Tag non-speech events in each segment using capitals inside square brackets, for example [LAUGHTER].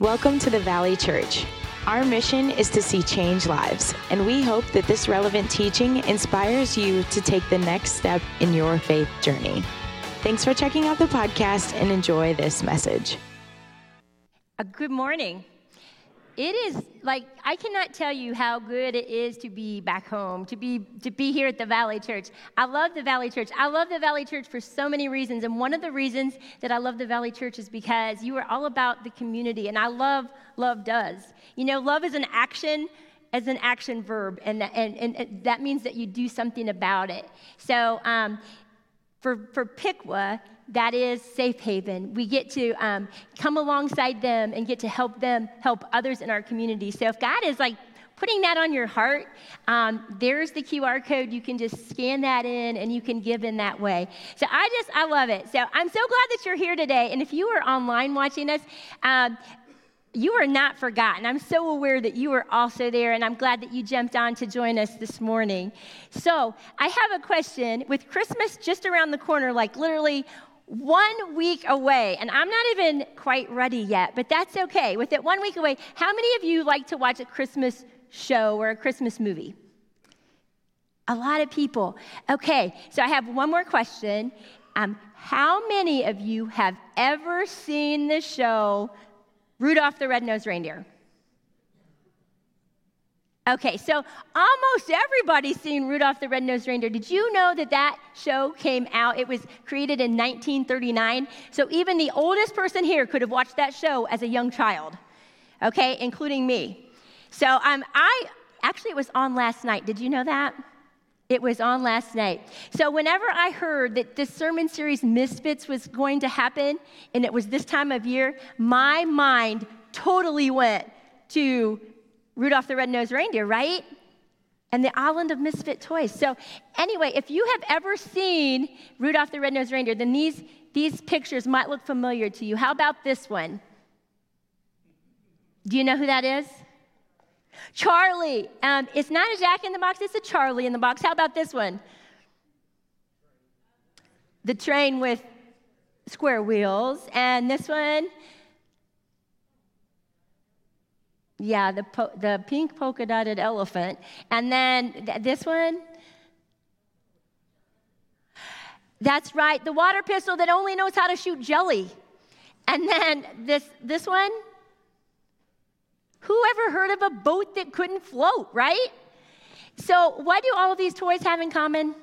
Welcome to the Valley Church. Our mission is to see change lives, and we hope that this relevant teaching inspires you to take the next step in your faith journey. Thanks for checking out the podcast and enjoy this message. A good morning. It is like I cannot tell you how good it is to be back home, to be to be here at the Valley Church. I love the Valley Church. I love the Valley Church for so many reasons, and one of the reasons that I love the Valley Church is because you are all about the community, and I love love does. You know, love is an action as an action verb, and and, and, that means that you do something about it. So um, for for Piqua, that is Safe Haven. We get to um, come alongside them and get to help them help others in our community. So if God is like putting that on your heart, um, there's the QR code. You can just scan that in and you can give in that way. So I just, I love it. So I'm so glad that you're here today. And if you are online watching us, um, you are not forgotten. I'm so aware that you are also there, and I'm glad that you jumped on to join us this morning. So, I have a question. With Christmas just around the corner, like literally one week away, and I'm not even quite ready yet, but that's okay. With it one week away, how many of you like to watch a Christmas show or a Christmas movie? A lot of people. Okay, so I have one more question. Um, how many of you have ever seen the show Rudolph the Red-Nosed Reindeer? Okay, so almost everybody's seen Rudolph the Red-Nosed Reindeer. Did you know that that show came out? It was created in 1939. So even the oldest person here could have watched that show as a young child, okay, including me. So um, I actually it was on last night. Did you know that? It was on last night. So, whenever I heard that this sermon series, Misfits, was going to happen, and it was this time of year, my mind totally went to Rudolph the Red-Nosed Reindeer, right? And the island of misfit toys. So, anyway, if you have ever seen Rudolph the Red-Nosed Reindeer, then these, these pictures might look familiar to you. How about this one? Do you know who that is? Charlie. Um, it's not a Jack in the box, it's a Charlie in the box. How about this one? The train with square wheels. And this one, Yeah, the, po- the pink polka dotted elephant. And then th- this one. That's right, the water pistol that only knows how to shoot jelly. And then this, this one. Who ever heard of a boat that couldn't float, right? So, what do all of these toys have in common?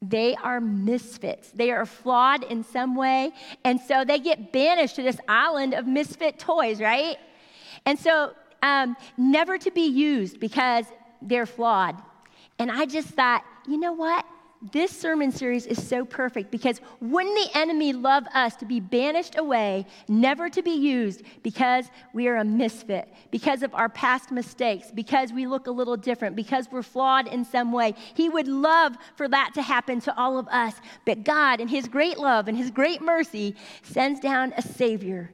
They are misfits. They are flawed in some way. And so they get banished to this island of misfit toys, right? And so, um, never to be used because they're flawed. And I just thought, you know what? This sermon series is so perfect because wouldn't the enemy love us to be banished away, never to be used because we are a misfit, because of our past mistakes, because we look a little different, because we're flawed in some way? He would love for that to happen to all of us. But God, in His great love and His great mercy, sends down a Savior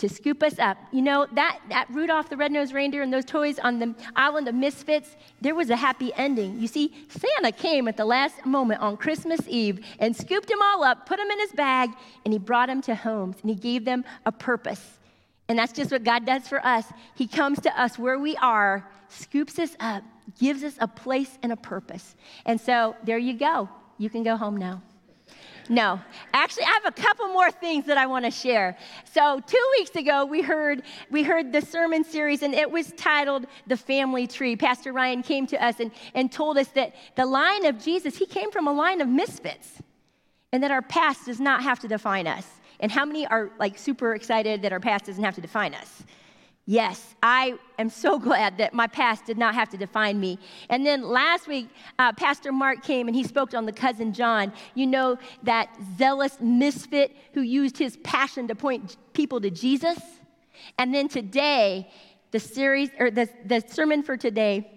to scoop us up. You know, that, that Rudolph the Red-Nosed Reindeer and those toys on the island of misfits, there was a happy ending. You see, Santa came at the last moment on Christmas Eve and scooped them all up, put them in his bag, and he brought them to homes, and he gave them a purpose. And that's just what God does for us. He comes to us where we are, scoops us up, gives us a place and a purpose. And so there you go. You can go home now. No, actually, I have a couple more things that I want to share. So, two weeks ago, we heard we heard the sermon series, and it was titled "The Family Tree." Pastor Ryan came to us and, and told us that the line of Jesus, he came from a line of misfits, and that our past does not have to define us. And how many are like super excited that our past doesn't have to define us? Yes, I am so [LAUGHS] glad that my past did not have to define me. And then last week, uh, Pastor Mark came and he spoke on the cousin John. You know, that zealous misfit who used his passion to point people to Jesus. And then today, the series or the, the sermon for today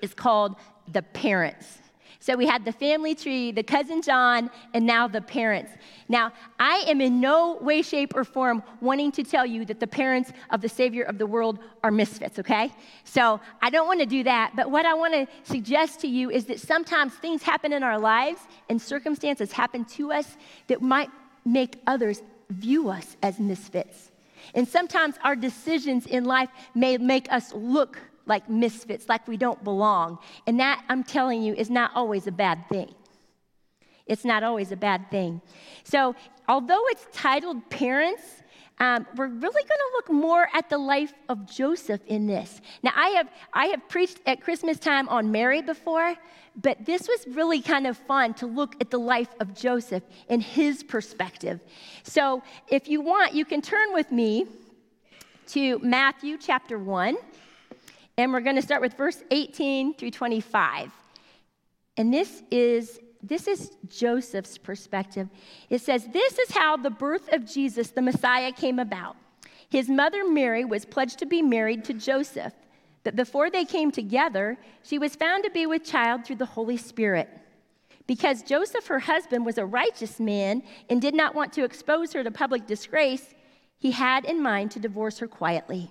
is called The Parents. So we had the family tree, the cousin John, and now the parents. Now, I am in no way, shape, or form wanting to tell you that the parents of the Savior of the world are misfits, okay? So I don't want to do that. But what I want to suggest to you is that sometimes things happen in our lives and circumstances happen to us that might make others view us as misfits. And sometimes our decisions in life may make us look like misfits, like we don't belong. And that, I'm telling you, is not always a bad thing. It's not always a bad thing. So, although it's titled Parents, um, we're really going to look more at the life of Joseph in this. Now, I have, I have preached at Christmas time on Mary before, but this was really kind of fun to look at the life of Joseph and his perspective. So, if you want, you can turn with me to Matthew chapter 1, and we're going to start with verse 18 through 25. And this is this is Joseph's perspective. It says, This is how the birth of Jesus, the Messiah, came about. His mother Mary was pledged to be married to Joseph, but before they came together, she was found to be with child through the Holy Spirit. Because Joseph, her husband, was a righteous man and did not want to expose her to public disgrace, he had in mind to divorce her quietly.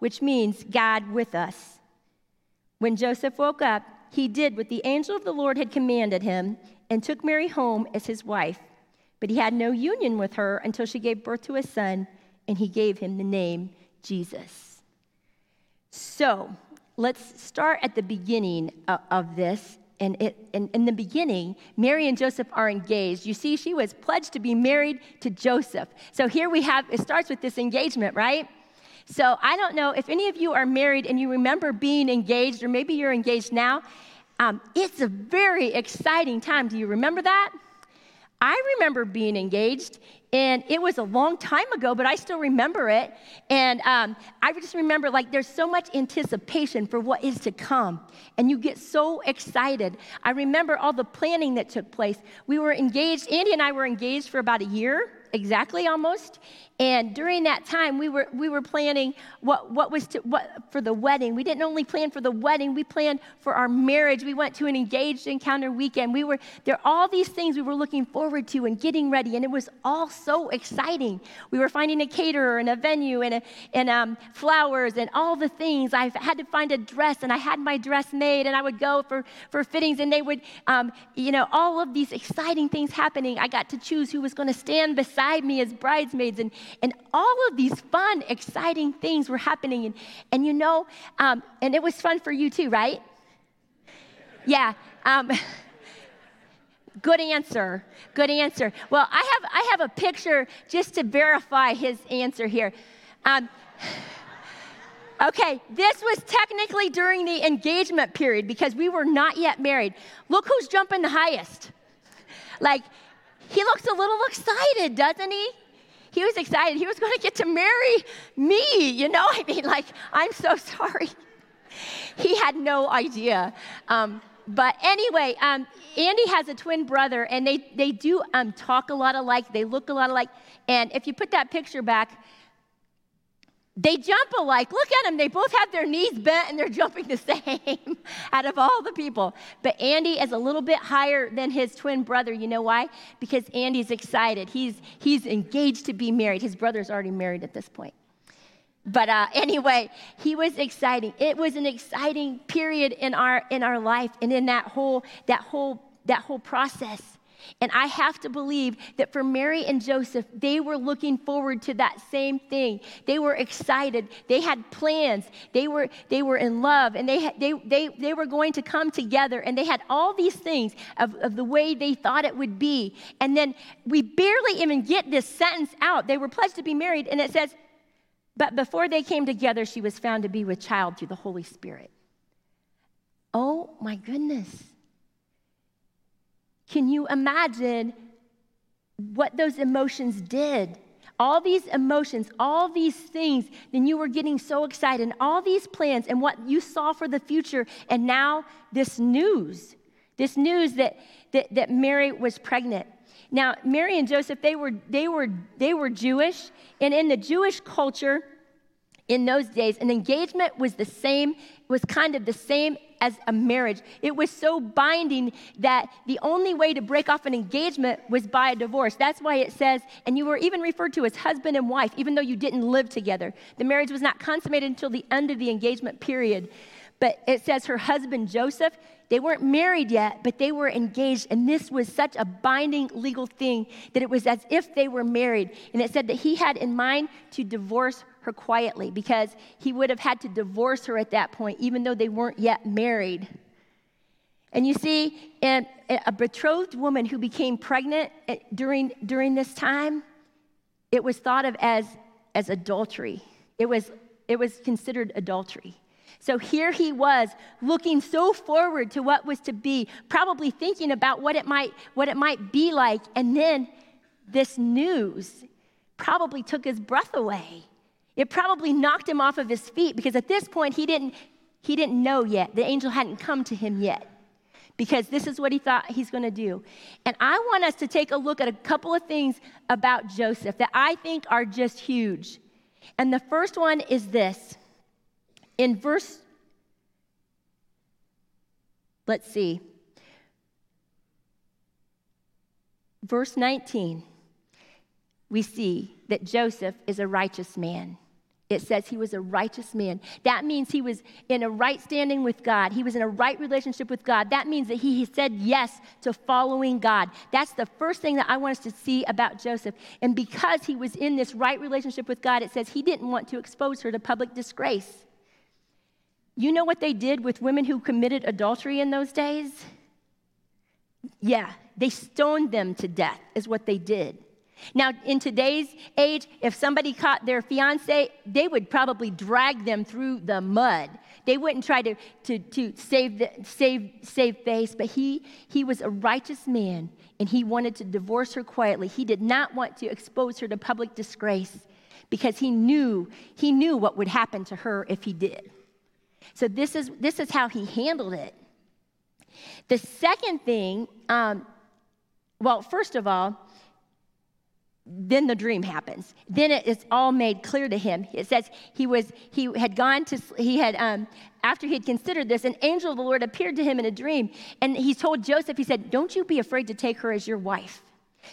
which means God with us. When Joseph woke up, he did what the angel of the Lord had commanded him and took Mary home as his wife. But he had no union with her until she gave birth to a son, and he gave him the name Jesus. So let's start at the beginning of this. And in the beginning, Mary and Joseph are engaged. You see, she was pledged to be married to Joseph. So here we have, it starts with this engagement, right? So I don't know if any of you are married and you remember being engaged, or maybe you're engaged now. Um, it's a very exciting time. Do you remember that? I remember being engaged, and it was a long time ago, but I still remember it. And um, I just remember like there's so much anticipation for what is to come, and you get so excited. I remember all the planning that took place. We were engaged, Andy and I were engaged for about a year exactly almost. And during that time, we were, we were planning what, what was to, what, for the wedding. We didn't only plan for the wedding, we planned for our marriage. We went to an engaged encounter weekend. We were, there are all these things we were looking forward to and getting ready, and it was all so exciting. We were finding a caterer and a venue and, a, and um, flowers and all the things. I had to find a dress, and I had my dress made, and I would go for, for fittings, and they would, um, you know, all of these exciting things happening. I got to choose who was going to stand beside me as bridesmaids and and all of these fun, exciting things were happening. And, and you know, um, and it was fun for you too, right? Yeah. Um, [LAUGHS] good answer. Good answer. Well, I have, I have a picture just to verify his answer here. Um, [SIGHS] okay, this was technically during the engagement period because we were not yet married. Look who's jumping the highest. Like, he looks a little excited, doesn't he? He was excited. He was going to get to marry me, you know? [LAUGHS] I mean, like, I'm so sorry. [LAUGHS] he had no idea. Um, but anyway, um, Andy has a twin brother, and they, they do um, talk a lot alike. They look a lot alike. And if you put that picture back, they jump alike. Look at them. They both have their knees bent and they're [LAUGHS] jumping the same [LAUGHS] out of all the people. But Andy is a little bit higher than his twin brother. You know why? Because Andy's excited. He's, he's engaged to be married. His brother's already married at this point. But uh, anyway, he was exciting. It was an exciting period in our in our life and in that whole that whole that whole process. And I have to believe that for Mary and Joseph, they were looking forward to that same thing. They were excited. They had plans. They were, they were in love and they, they, they, they were going to come together and they had all these things of, of the way they thought it would be. And then we barely even get this sentence out. They were pledged to be married and it says, but before they came together, she was found to be with child through the Holy Spirit. Oh my goodness. Can you imagine what those emotions did? All these emotions, all these things, then you were getting so excited, and all these plans and what you saw for the future, and now this news, this news that, that, that Mary was pregnant. Now, Mary and Joseph, they were, they, were, they were Jewish, and in the Jewish culture, in those days, an engagement was the same, was kind of the same as a marriage. It was so binding that the only way to break off an engagement was by a divorce. That's why it says, and you were even referred to as husband and wife, even though you didn't live together. The marriage was not consummated until the end of the engagement period. But it says her husband Joseph, they weren't married yet, but they were engaged. And this was such a binding legal thing that it was as if they were married. And it said that he had in mind to divorce her quietly because he would have had to divorce her at that point, even though they weren't yet married. And you see, a betrothed woman who became pregnant eh, during, during this time, it was thought of as, as adultery. It was, it was considered adultery. So here he was looking so forward to what was to be, probably thinking about what it might, what it might be like. And then this news probably took his breath away. It probably knocked him off of his feet because at this point he didn't, he didn't know yet. The angel hadn't come to him yet because this is what he thought he's going to do. And I want us to take a look at a couple of things about Joseph that I think are just huge. And the first one is this in verse, let's see, verse 19, we see that Joseph is a righteous man. It says he was a righteous man. That means he was in a right standing with God. He was in a right relationship with God. That means that he said yes to following God. That's the first thing that I want us to see about Joseph. And because he was in this right relationship with God, it says he didn't want to expose her to public disgrace. You know what they did with women who committed adultery in those days? Yeah, they stoned them to death, is what they did. Now, in today's age, if somebody caught their fiance, they would probably drag them through the mud. They wouldn't try to, to, to save, the, save, save face, but he, he was a righteous man and he wanted to divorce her quietly. He did not want to expose her to public disgrace because he knew, he knew what would happen to her if he did. So this is, this is how he handled it. The second thing, um, well, first of all, then the dream happens. Then it is all made clear to him. It says he was he had gone to he had um, after he had considered this, an angel of the Lord appeared to him in a dream, and he told Joseph. He said, "Don't you be afraid to take her as your wife."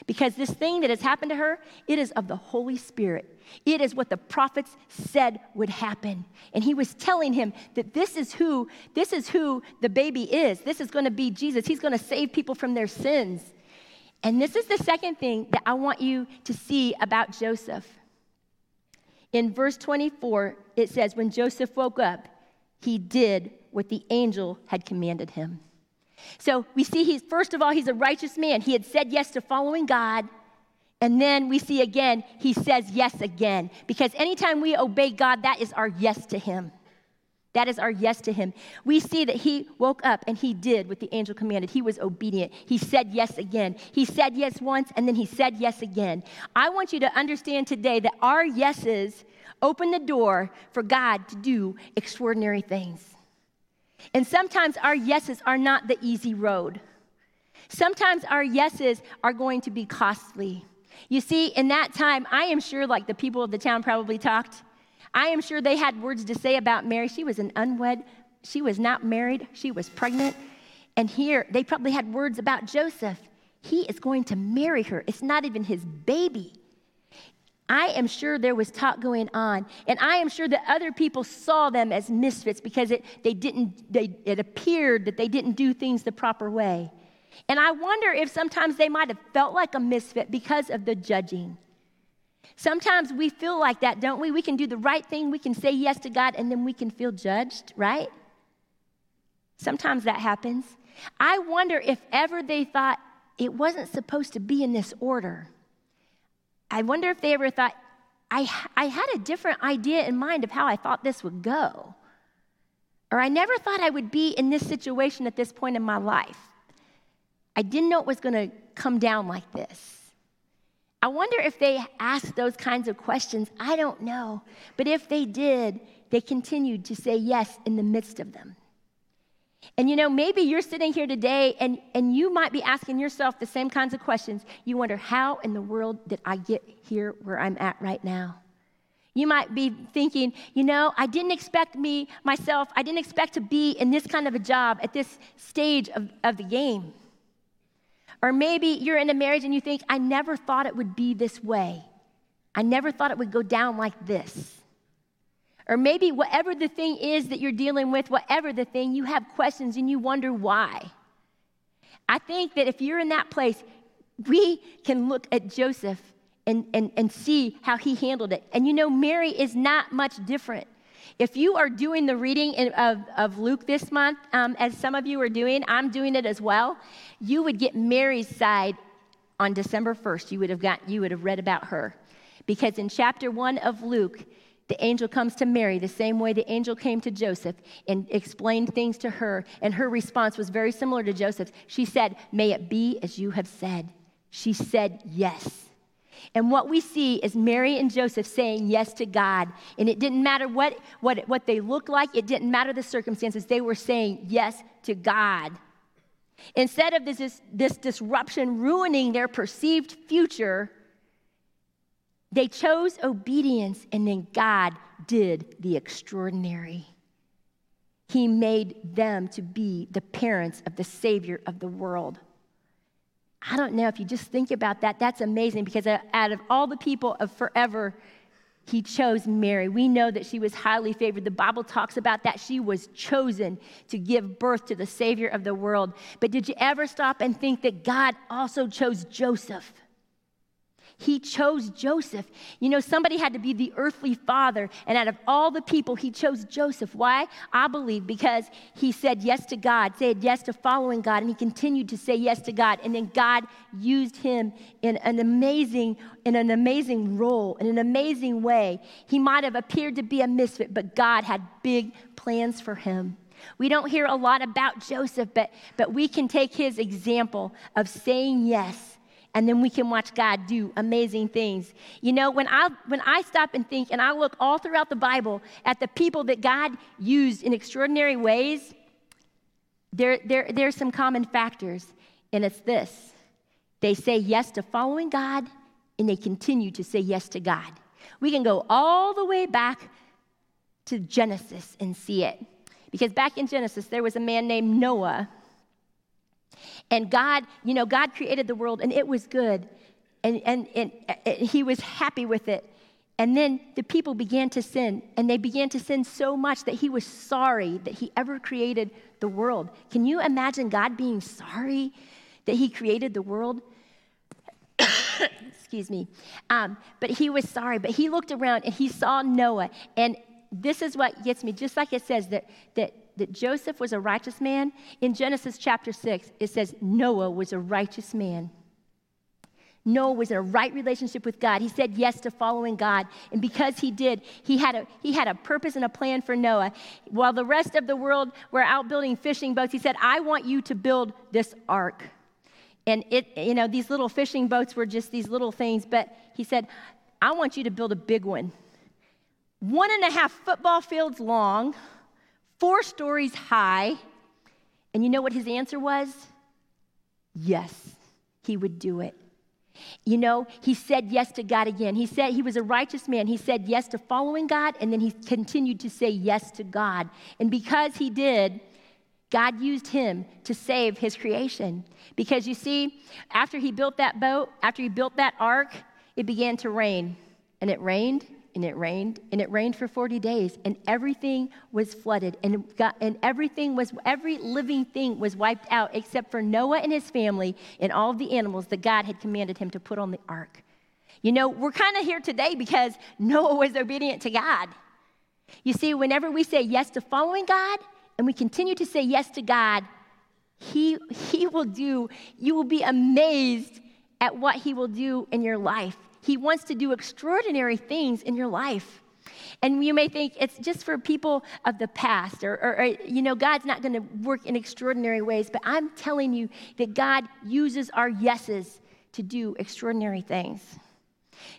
Because this thing that has happened to her, it is of the Holy Spirit. It is what the prophets said would happen. And he was telling him that this is who, this is who the baby is. This is going to be Jesus. He's going to save people from their sins. And this is the second thing that I want you to see about Joseph. In verse 24, it says, When Joseph woke up, he did what the angel had commanded him. So we see he's, first of all, he's a righteous man. He had said yes to following God. And then we see again, he says yes again. Because anytime we obey God, that is our yes to him. That is our yes to him. We see that he woke up and he did what the angel commanded. He was obedient. He said yes again. He said yes once and then he said yes again. I want you to understand today that our yeses open the door for God to do extraordinary things. And sometimes our yeses are not the easy road. Sometimes our yeses are going to be costly. You see, in that time, I am sure, like the people of the town probably talked, I am sure they had words to say about Mary. She was an unwed, she was not married, she was pregnant. And here, they probably had words about Joseph. He is going to marry her. It's not even his baby. I am sure there was talk going on. And I am sure that other people saw them as misfits because it, they didn't, they, it appeared that they didn't do things the proper way. And I wonder if sometimes they might have felt like a misfit because of the judging. Sometimes we feel like that, don't we? We can do the right thing, we can say yes to God, and then we can feel judged, right? Sometimes that happens. I wonder if ever they thought it wasn't supposed to be in this order. I wonder if they ever thought, I, I had a different idea in mind of how I thought this would go. Or I never thought I would be in this situation at this point in my life. I didn't know it was going to come down like this. I wonder if they asked those kinds of questions. I don't know. But if they did, they continued to say yes in the midst of them. And you know, maybe you're sitting here today and, and you might be asking yourself the same kinds of questions. You wonder, how in the world did I get here where I'm at right now? You might be thinking, you know, I didn't expect me, myself, I didn't expect to be in this kind of a job at this stage of, of the game. Or maybe you're in a marriage and you think, I never thought it would be this way. I never thought it would go down like this. Or maybe whatever the thing is that you're dealing with, whatever the thing, you have questions and you wonder why. I think that if you're in that place, we can look at Joseph and, and, and see how he handled it. And you know, Mary is not much different. If you are doing the reading of, of Luke this month, um, as some of you are doing, I'm doing it as well, you would get Mary's side on December 1st. You would have, got, you would have read about her. Because in chapter 1 of Luke, the angel comes to Mary the same way the angel came to Joseph and explained things to her, and her response was very similar to Joseph's. She said, May it be as you have said. She said, Yes. And what we see is Mary and Joseph saying yes to God. And it didn't matter what, what, what they looked like, it didn't matter the circumstances. They were saying yes to God. Instead of this, this disruption ruining their perceived future, they chose obedience, and then God did the extraordinary. He made them to be the parents of the Savior of the world. I don't know if you just think about that, that's amazing because uh, out of all the people of forever, he chose Mary. We know that she was highly favored. The Bible talks about that. She was chosen to give birth to the Savior of the world. But did you ever stop and think that God also chose Joseph? He chose Joseph. You know, somebody had to be the earthly father, and out of all the people, he chose Joseph. Why? I believe because he said yes to God, said yes to following God, and he continued to say yes to God. And then God used him in an amazing, in an amazing role, in an amazing way. He might have appeared to be a misfit, but God had big plans for him. We don't hear a lot about Joseph, but, but we can take his example of saying yes and then we can watch God do amazing things. You know, when I when I stop and think and I look all throughout the Bible at the people that God used in extraordinary ways, there, there there's some common factors, and it's this. They say yes to following God, and they continue to say yes to God. We can go all the way back to Genesis and see it. Because back in Genesis, there was a man named Noah and God, you know, God created the world and it was good. And, and, and, and he was happy with it. And then the people began to sin, and they began to sin so much that he was sorry that he ever created the world. Can you imagine God being sorry that he created the world? [COUGHS] Excuse me. Um, but he was sorry, but he looked around and he saw Noah. And this is what gets me, just like it says that, that that Joseph was a righteous man, in Genesis chapter 6, it says Noah was a righteous man. Noah was in a right relationship with God. He said yes to following God. And because he did, he had, a, he had a purpose and a plan for Noah. While the rest of the world were out building fishing boats, he said, I want you to build this ark. And it, you know, these little fishing boats were just these little things, but he said, I want you to build a big one. One and a half football fields long, four stories high. And you know what his answer was? Yes, he would do it. You know, he said yes to God again. He said he was a righteous man. He said yes to following God, and then he continued to say yes to God. And because he did, God used him to save his creation. Because you see, after he built that boat, after he built that ark, it began to rain. And it rained and it rained and it rained for 40 days and everything was flooded and got, and everything was every living thing was wiped out except for Noah and his family and all the animals that God had commanded him to put on the ark. You know, we're kind of here today because Noah was obedient to God. You see, whenever we say yes to following God and we continue to say yes to God, he, he will do, you will be amazed at what He will do in your life. He wants to do extraordinary things in your life. And you may think it's just for people of the past, or, or, or you know, God's not going to work in extraordinary ways, but I'm telling you that God uses our yeses to do extraordinary things.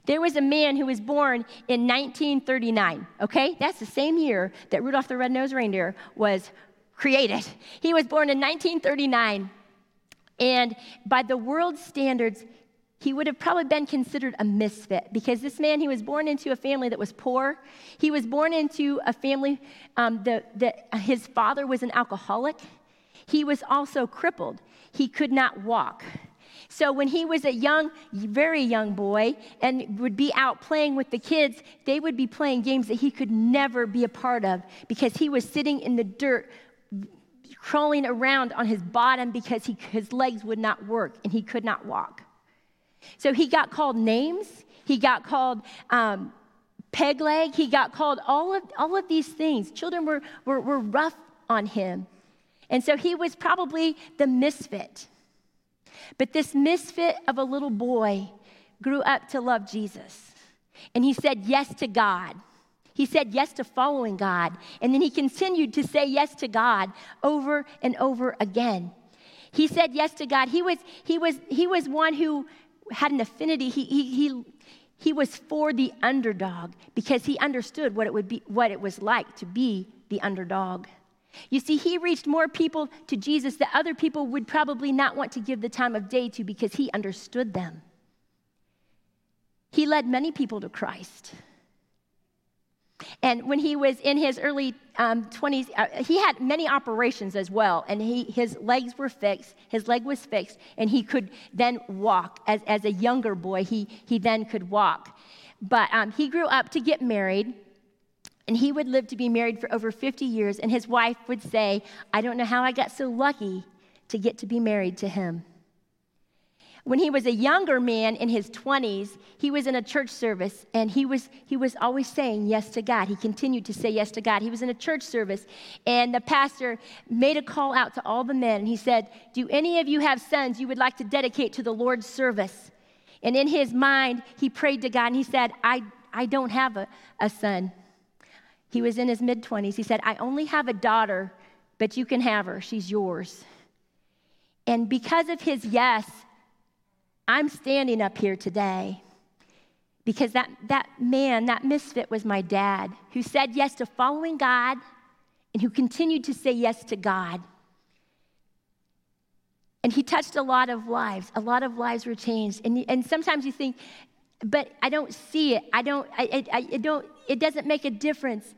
There was a man who was born in 1939, okay? That's the same year that Rudolph the Red-Nosed Reindeer was created. He was born in 1939, and by the world's standards, he would have probably been considered a misfit because this man, he was born into a family that was poor. He was born into a family um, that, that his father was an alcoholic. He was also crippled. He could not walk. So when he was a young, very young boy and would be out playing with the kids, they would be playing games that he could never be a part of because he was sitting in the dirt crawling around on his bottom because he, his legs would not work and he could not walk. So he got called names. He got called um, peg leg. He got called all of, all of these things. Children were, were, were rough on him. And so he was probably the misfit. But this misfit of a little boy grew up to love Jesus. And he said yes to God. He said yes to following God. And then he continued to say yes to God over and over again. He said yes to God. He was, he was, he was one who had an affinity. He, he, he, he was for the underdog because he understood what it, would be, what it was like to be the underdog. You see, he reached more people to Jesus that other people would probably not want to give the time of day to because he understood them. He led many people to Christ. And when he was in his early um, 20s, uh, he had many operations as well. And he, his legs were fixed, his leg was fixed, and he could then walk. As, as a younger boy, he, he then could walk. But um, he grew up to get married and he would live to be married for over 50 years, and his wife would say, I don't know how I got so lucky to get to be married to him. When he was a younger man in his 20s, he was in a church service and he was, he was always saying yes to God. He continued to say yes to God. He was in a church service and the pastor made a call out to all the men and he said, Do any of you have sons you would like to dedicate to the Lord's service? And in his mind, he prayed to God and he said, I, I don't have a, a son. He was in his mid 20s. He said, I only have a daughter, but you can have her. She's yours. And because of his yes, I'm standing up here today because that, that man, that misfit, was my dad who said yes to following God and who continued to say yes to God. And he touched a lot of lives. A lot of lives were changed. And, and sometimes you think, but I don't see it. I don't, I, I, I don't, it doesn't make a difference.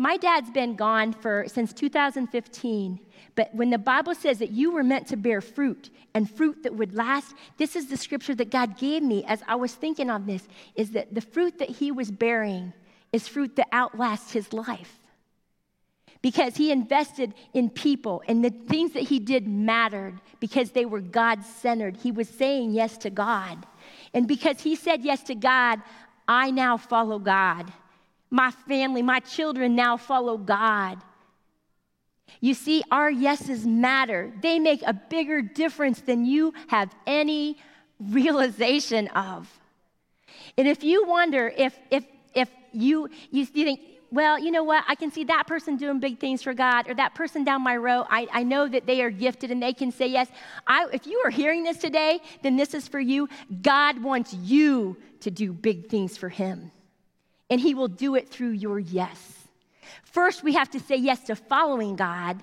My dad's been gone for since 2015, but when the Bible says that you were meant to bear fruit and fruit that would last, this is the scripture that God gave me as I was thinking on this is that the fruit that he was bearing is fruit that outlasts his life. Because he invested in people and the things that he did mattered because they were God centered. He was saying yes to God. And because he said yes to God, I now follow God. My family, my children now follow God. You see, our yeses matter. They make a bigger difference than you have any realization of. And if you wonder if, if, if you, you think, well, you know what? I can see that person doing big things for God, or that person down my row. I, I know that they are gifted and they can say yes. I, if you are hearing this today, then this is for you. God wants you to do big things for Him and He will do it through your yes. First, we have to say yes to following God,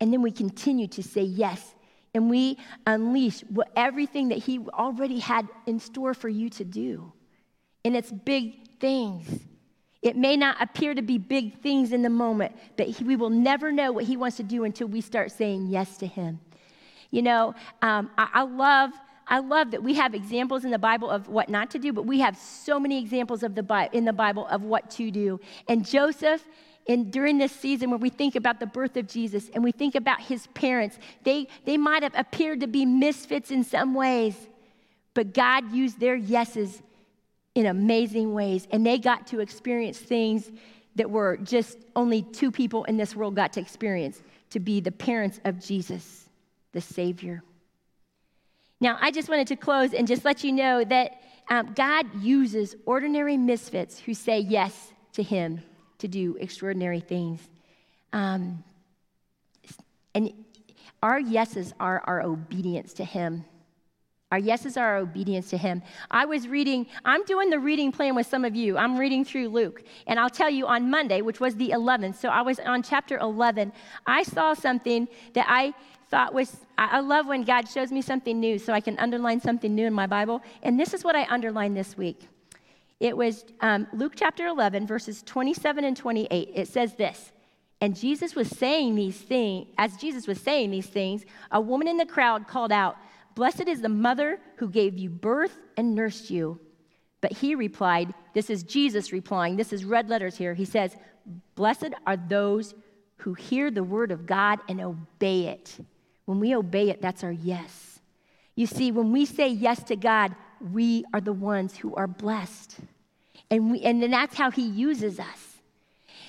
and then we continue to say yes. And we unleash what, everything that He already had in store for you to do. And it's big things. It may not appear to be big things in the moment, but he, we will never know what He wants to do until we start saying yes to Him. You know, um, I, I love I love that we have examples in the Bible of what not to do, but we have so many examples of the Bi- in the Bible of what to do. And Joseph, in, during this season when we think about the birth of Jesus and we think about his parents, they, they might have appeared to be misfits in some ways, but God used their yeses in amazing ways. And they got to experience things that were just only two people in this world got to experience to be the parents of Jesus, the Savior. Now, I just wanted to close and just let you know that um, God uses ordinary misfits who say yes to Him to do extraordinary things. Um, and our yeses are our obedience to Him. Our yeses are our obedience to Him. I was reading, I'm doing the reading plan with some of you. I'm reading through Luke. And I'll tell you on Monday, which was the 11th, so I was on chapter 11, I saw something that I thought was, I love when God shows me something new so I can underline something new in my Bible. And this is what I underlined this week. It was um, Luke chapter 11, verses 27 and 28. It says this. And Jesus was saying these things, as Jesus was saying these things, a woman in the crowd called out, Blessed is the mother who gave you birth and nursed you. But he replied, This is Jesus replying, this is red letters here. He says, Blessed are those who hear the word of God and obey it. When we obey it, that's our yes. You see, when we say yes to God, we are the ones who are blessed. And, we, and then that's how he uses us.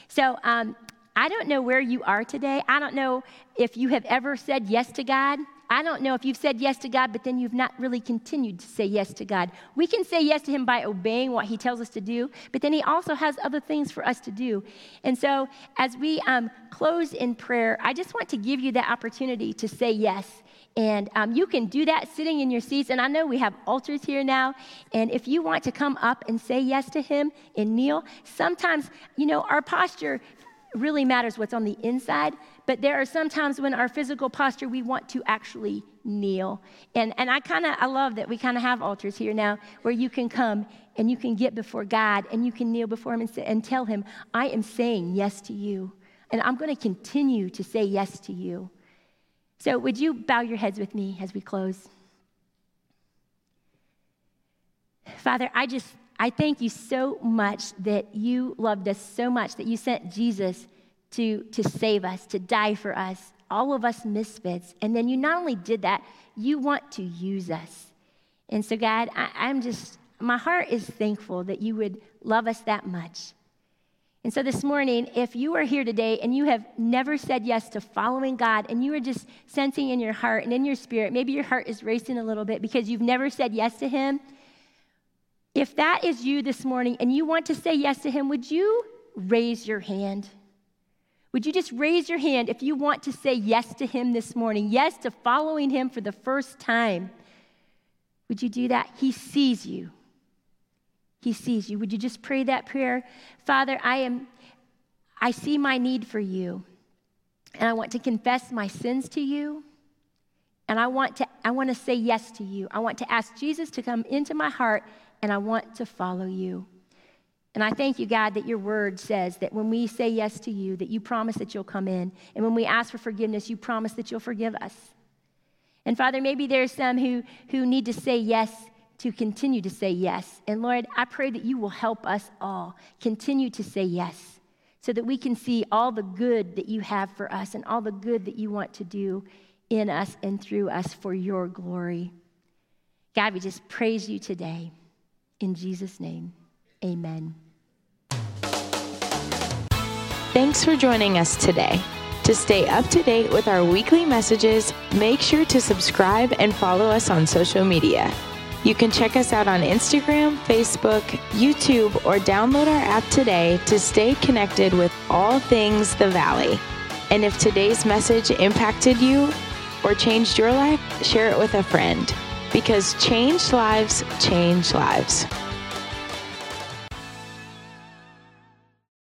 So um, I don't know where you are today. I don't know if you have ever said yes to God. I don't know if you've said yes to God, but then you've not really continued to say yes to God. We can say yes to Him by obeying what He tells us to do, but then He also has other things for us to do. And so, as we um, close in prayer, I just want to give you that opportunity to say yes. And um, you can do that sitting in your seats. And I know we have altars here now. And if you want to come up and say yes to Him and kneel, sometimes, you know, our posture really matters what's on the inside, but there are some times when our physical posture, we want to actually kneel. And, and I kind of, I love that we kind of have altars here now where you can come and you can get before God and you can kneel before Him and, say, and tell Him, I am saying yes to you. And I'm going to continue to say yes to you. So, would you bow your heads with me as we close? Father, I just I thank you so much that you loved us so much that you sent Jesus to, to save us, to die for us, all of us misfits. And then you not only did that, you want to use us. And so, God, I, I'm just, my heart is thankful that you would love us that much. And so this morning, if you are here today and you have never said yes to following God and you are just sensing in your heart and in your spirit, maybe your heart is racing a little bit because you've never said yes to Him, if that is you this morning and you want to say yes to Him, would you raise your hand? Would you just raise your hand if you want to say yes to Him this morning? Yes to following Him for the first time. Would you do that? He sees you. He sees you. Would you just pray that prayer? Father, I am I see my need for you. And I want to confess my sins to you. And I want to I want to say yes to you. I want to ask Jesus to come into my heart and I want to follow you. And I thank you, God, that your word says that when we say yes to you, that you promise that you'll come in. And when we ask for forgiveness, you promise that you'll forgive us. And Father, maybe there's some who, who need to say yes to continue to say yes. And Lord, I pray that you will help us all continue to say yes so that we can see all the good that you have for us and all the good that you want to do in us and through us for your glory. God, we just praise you today. In Jesus' name, amen. Thanks for joining us today. To stay up to date with our weekly messages, make sure to subscribe and follow us on social media. You can check us out on Instagram, Facebook, YouTube, or download our app today to stay connected with all things the Valley. And if today's message impacted you or changed your life, share it with a friend because changed lives change lives.